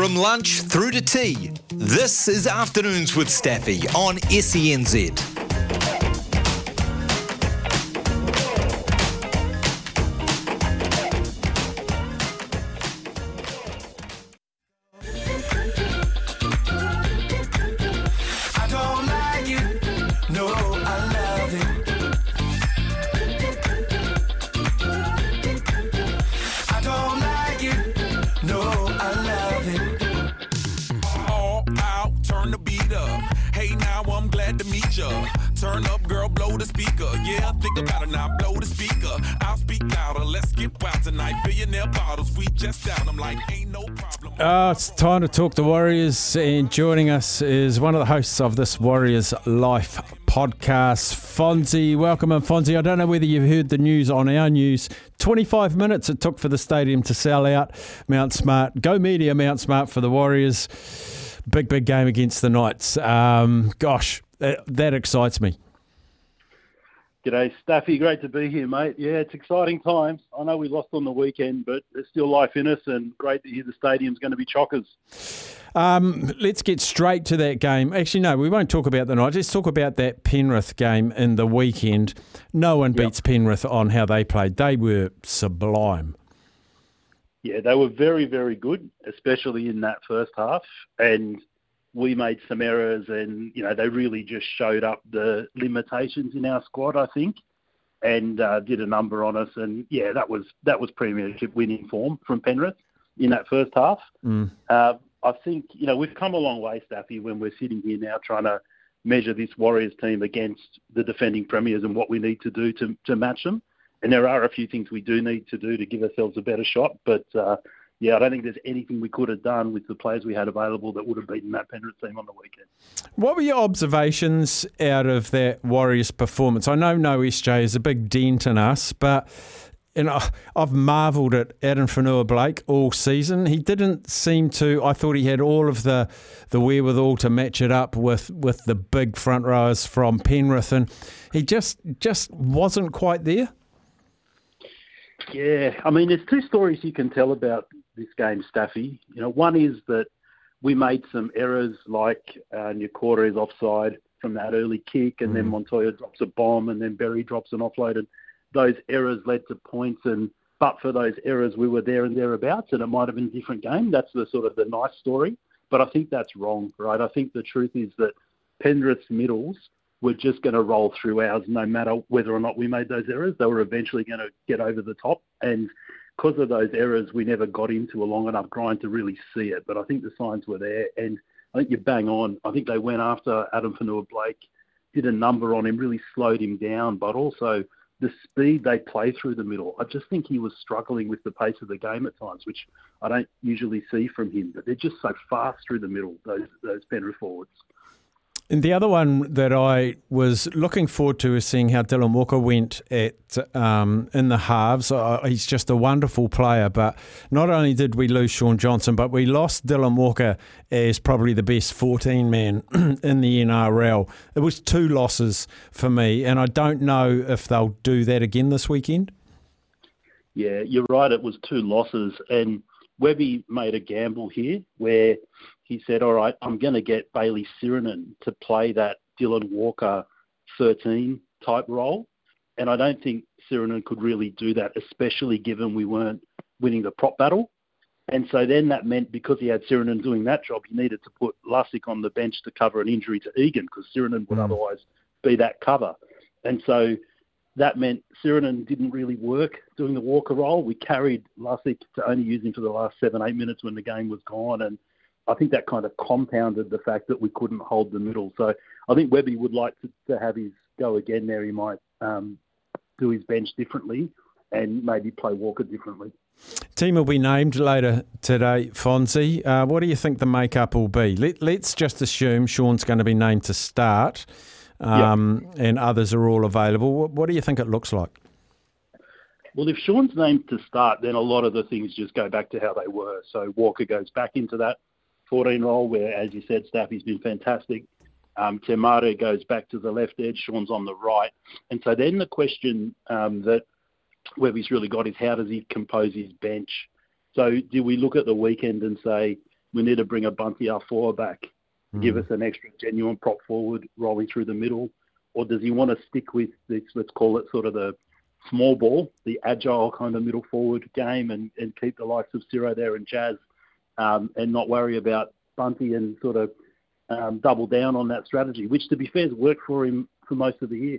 From lunch through to tea, this is Afternoons with Staffy on SENZ. Uh, it's time to talk the Warriors, and joining us is one of the hosts of this Warriors Life podcast, Fonzie. Welcome in, Fonzie. I don't know whether you've heard the news on our news. 25 minutes it took for the stadium to sell out. Mount Smart, go media, Mount Smart for the Warriors. Big, big game against the Knights. Um, gosh, that, that excites me. G'day, Staffy. Great to be here, mate. Yeah, it's exciting times. I know we lost on the weekend, but there's still life in us, and great to hear the stadium's going to be chockers. Um, let's get straight to that game. Actually, no, we won't talk about the night. Let's talk about that Penrith game in the weekend. No one beats Penrith on how they played. They were sublime. Yeah, they were very, very good, especially in that first half. And we made some errors, and you know they really just showed up the limitations in our squad, I think, and uh, did a number on us. And yeah, that was that was premiership winning form from Penrith in that first half. Mm. Uh, I think you know we've come a long way, Staffy, when we're sitting here now trying to measure this Warriors team against the defending premiers and what we need to do to to match them. And there are a few things we do need to do to give ourselves a better shot, but. Uh, yeah, I don't think there's anything we could have done with the players we had available that would have beaten that Penrith team on the weekend. What were your observations out of that Warriors performance? I know no SJ is a big dent in us, but you know, I've marvelled at Adam Fonua Blake all season. He didn't seem to. I thought he had all of the the wherewithal to match it up with with the big front rowers from Penrith, and he just just wasn't quite there. Yeah, I mean, there's two stories you can tell about this game, Staffy. You know, one is that we made some errors, like uh, Nyakota is offside from that early kick, and then Montoya drops a bomb, and then Berry drops an offload, and those errors led to points. And but for those errors, we were there and thereabouts, and it might have been a different game. That's the sort of the nice story, but I think that's wrong, right? I think the truth is that Penrith's middles were just going to roll through ours, no matter whether or not we made those errors. They were eventually going to get over the top, and because of those errors, we never got into a long enough grind to really see it. But I think the signs were there, and I think you're bang on. I think they went after Adam Fonua Blake, did a number on him, really slowed him down, but also the speed they play through the middle. I just think he was struggling with the pace of the game at times, which I don't usually see from him. But they're just so fast through the middle, those those Penrith forwards. And the other one that I was looking forward to is seeing how Dylan Walker went at um, in the halves. Uh, he's just a wonderful player, but not only did we lose Shaun Johnson, but we lost Dylan Walker as probably the best 14 man in the NRL. It was two losses for me, and I don't know if they'll do that again this weekend. Yeah, you're right. It was two losses, and Webby made a gamble here where he said, "All right, I'm going to get Bailey Sironen to play that Dylan Walker 13 type role," and I don't think Sironen could really do that, especially given we weren't winning the prop battle. And so then that meant because he had Sironen doing that job, he needed to put Lussick on the bench to cover an injury to Egan because Sironen would Mm. otherwise be that cover. And so that meant Sironen didn't really work doing the Walker role. We carried Lussick to only use him for the last seven, eight minutes when the game was gone. And I think that kind of compounded the fact that we couldn't hold the middle. So I think Webby would like to, to have his go again there. He might um, do his bench differently and maybe play Walker differently. Team will be named later today, Fonzie. Uh, what do you think the makeup will be? Let, let's just assume Shaun's going to be named to start um, and others are all available. What, what do you think it looks like? Well, if Shaun's named to start, then a lot of the things just go back to how they were. So Walker goes back into that 14 role where, as you said, Staffy's been fantastic. Um, Te Maire goes back to the left edge, Shaun's on the right. And so then the question um, that Webby's really got is how does he compose his bench? So do we look at the weekend and say, we need to bring a Bunty Afoa back, Hmm. give us an extra genuine prop forward rolling through the middle, or does he want to stick with this? Let's call it sort of the small ball, the agile kind of middle forward game, and, and keep the likes of Ciro there and Jazz, um, and not worry about Bunty and sort of um, double down on that strategy, which to be fair has worked for him for most of the year.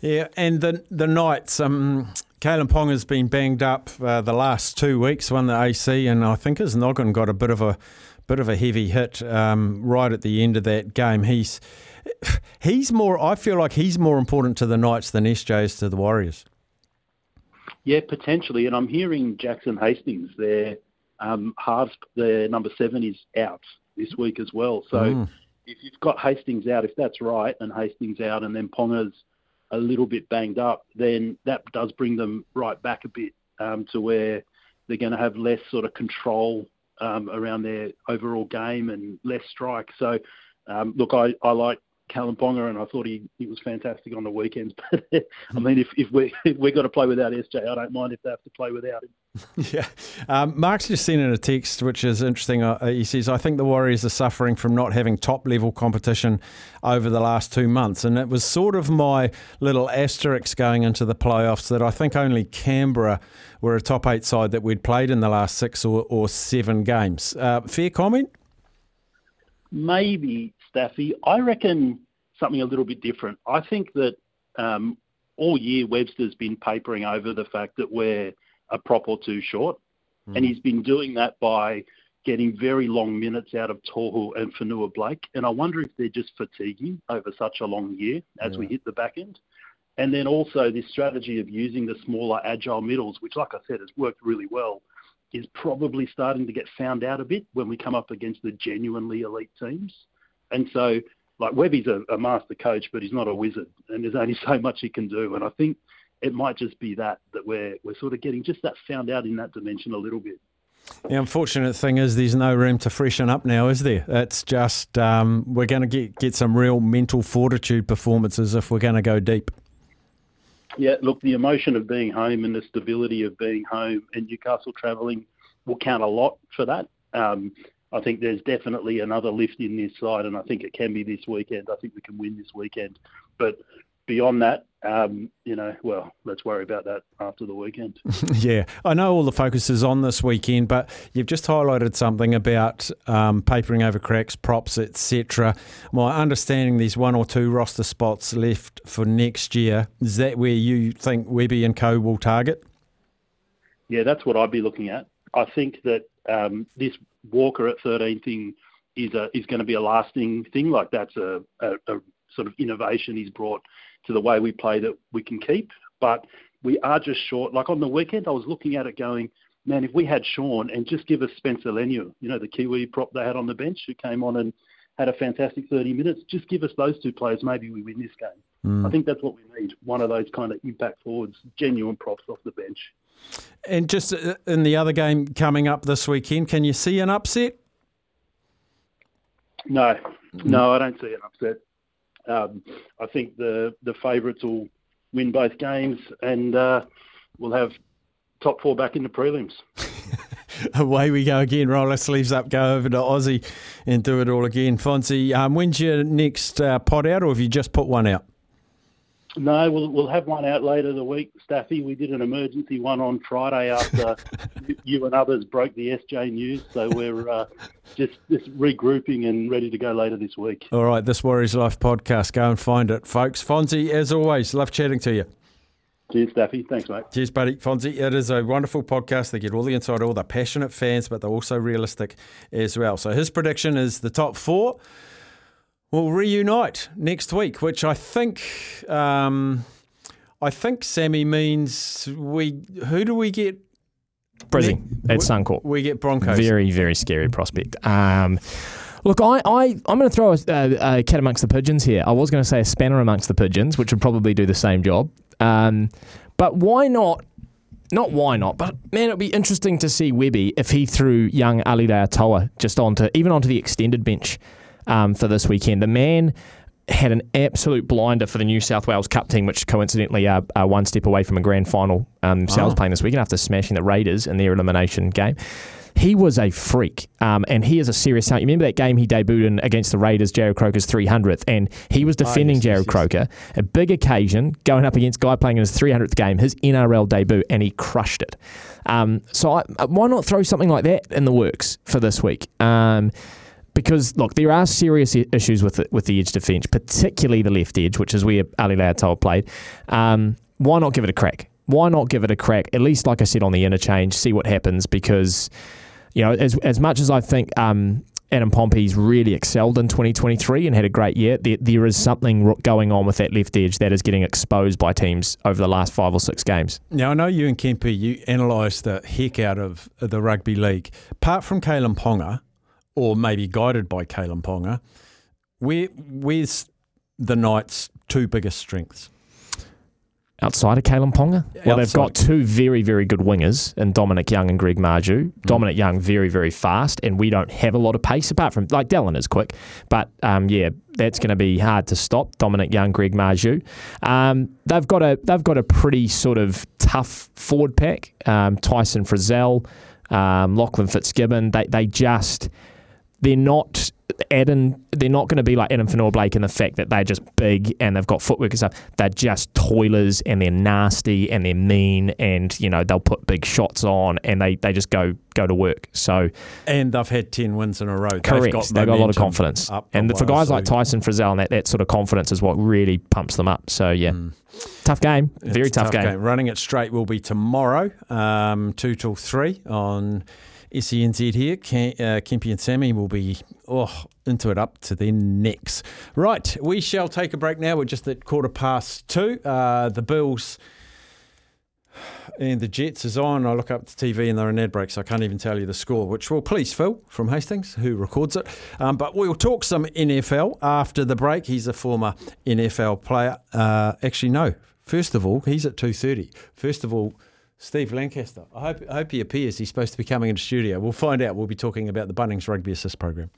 Yeah, and the the Knights, um, Kalyn Ponga has been banged up uh, the last two weeks, won the AC, and I think his noggin got a bit of a bit of a heavy hit um, right at the end of that game. He's he's more. I feel like he's more important to the Knights than SJ is to the Warriors. Yeah, potentially. And I'm hearing Jackson Hastings, their um, halves, their number seven is out this week as well. So Mm. if you've got Hastings out, if that's right, and Hastings out, and then Ponga's a little bit banged up, then that does bring them right back a bit um, to where they're going to have less sort of control um, around their overall game and less strike. So, um, look, I, I like Kalyn Ponga, and I thought he, he was fantastic on the weekends. But I mean, if, if we if we're going to play without SJ, I don't mind if they have to play without him. Yeah. Um, Mark's just sent in a text, which is interesting. Uh, he says, I think the Warriors are suffering from not having top level competition over the last two months. And it was sort of my little asterisk going into the playoffs that I think only Canberra were a top eight side that we'd played in the last six or, or seven games. Uh, fair comment? Maybe Staffy. I reckon something a little bit different. I think that um, all year Webster's been papering over the fact that we're a prop or two short, and he's been doing that by getting very long minutes out of Tohu and Fonua Blake. And I wonder if they're just fatiguing over such a long year as we hit the back end. And then also this strategy of using the smaller agile middles, which, like I said, has worked really well, is probably starting to get found out a bit when we come up against the genuinely elite teams. And so, like Webby's a, a master coach, but he's not a wizard, and there's only so much he can do. And I think it might just be that that we're we're sort of getting just that found out in that dimension a little bit. The unfortunate thing is there's no room to freshen up now, is there? It's just um, we're going to get, get some real mental fortitude performances if we're going to go deep. Yeah, look, the emotion of being home and the stability of being home and Newcastle travelling will count a lot for that. Um, I think there's definitely another lift in this side, and I think it can be this weekend. I think we can win this weekend. But beyond that, um, you know, well, let's worry about that after the weekend. Yeah, I know all the focus is on this weekend, but you've just highlighted something about um, papering over cracks, props, etc. My understanding there's one or two roster spots left for next year. Is that where you think Webby and Co will target? Yeah, that's what I'd be looking at. I think that um, this Walker at 13 thing is a, is going to be a lasting thing. Like that's a, a, a sort of innovation he's brought to the way we play that we can keep. But we are just short. Like on the weekend, I was looking at it going, man, if we had Shaun and just give us Spencer Leniu, you know, the Kiwi prop they had on the bench who came on and had a fantastic 30 minutes, just give us those two players, maybe we win this game. I think that's what we need. One of those kind of impact forwards, genuine props off the bench. And just uh, in the other game coming up this weekend, can you see an upset? No, no, I don't see an upset. Um, I think the the favourites will win both games, and uh, we'll have top four back in the prelims. Away we go again. Roll our sleeves up, go over to Aussie and do it all again. Fonzie, um, when's your next uh, pod out, or have you just put one out? No, we'll we'll have one out later the week, Staffy. We did an emergency one on Friday after you- and others broke the SJ news, so we're uh, just just regrouping and ready to go later this week. All right, this Warriors Life podcast. Go and find it, folks. Fonzie, as always, love chatting to you. Cheers, Staffy. Thanks, mate. Cheers, buddy. Fonzie, it is a wonderful podcast. They get all the inside, all the passionate fans, but they're also realistic as well. So his prediction is the top four will reunite next week, which I think, um, I think Sammy means we. Who do we get? Brizzy at Suncorp. We get Broncos. Very, very scary prospect. Um, look, I, I, I'm going to throw a, a, a cat amongst the pigeons here. I was going to say a spanner amongst the pigeons, which would probably do the same job. Um, but why not? Not why not, but man, it'd be interesting to see Webby if he threw young Ali Toa just onto even onto the extended bench um, for this weekend. The man had an absolute blinder for the New South Wales Cup team, which coincidentally are, are one step away from a grand final um, themselves Oh. playing this weekend after smashing the Raiders in their elimination game. he was a freak, um, and he is a serious talent. You remember that game he debuted in against the Raiders, Jarrod Croker's 300th, and he was defending yes, Jarrod yes, yes. Croker, a big occasion, going up against guy playing in his 300th game, his NRL debut, and he crushed it. Um, so I, why not throw something like that in the works for this week? Because look, there are serious issues with the, with the edge defence, particularly the left edge, which is where Ali Leiataua played. Um, why not give it a crack? Why not give it a crack? At least, like I said, on the interchange, see what happens. Because you know, as as much as I think um, Adam Pompey's really excelled in 2023 and had a great year, there, there is something going on with that left edge that is getting exposed by teams over the last five or six games. Now, I know you and Kempe, you analysed the heck out of the rugby league. Apart from Kalyn Ponga, or maybe guided by Kalyn Ponga, where, where's the Knights' two biggest strengths? outside of Kalyn Ponga? Well, they've got two very, very good wingers in Dominic Young and Greg Marzhew. Dominic Young, very, very fast, and we don't have a lot of pace apart from, like, Dallin is quick. But, um, yeah, that's going to be hard to stop. Dominic Young, Greg Marzhew. Um, they've got a they've got a pretty sort of tough forward pack. Um, Tyson Frizzell, um, Lachlan Fitzgibbon. They they just they're not Adam. They're not going to be like Adam Fonua Blake in the fact that they're just big and they've got footwork and stuff. They're just toilers and they're nasty and they're mean and you know they'll put big shots on and they, they just go go to work. So And they've had 10 wins in a row. correct, They've got, they've got a lot of confidence. up And for guys so- like Tyson Frizzell and that that sort of confidence is what really pumps them up. So yeah, tough game, very Mm. A tough, game. Running it straight will be tomorrow, um, 2 till 3 on SENZ here. Ken, uh, Kempy and Sammy will be oh, into it up to their necks. Right, we shall take a break now. We're just at quarter past two. Uh, the Bills and the Jets is on. I look up the TV and they're in ad break, so I can't even tell you the score, which will please Phil from Hastings, who records it. Um, but we'll talk some NFL after the break. He's a former NFL player. Uh, actually, no. First of all, he's at 2.30. First of all, Steve Lancaster. I hope, I hope he appears. He's supposed to be coming into studio. We'll find out. We'll be talking about the Bunnings Rugby Assist program.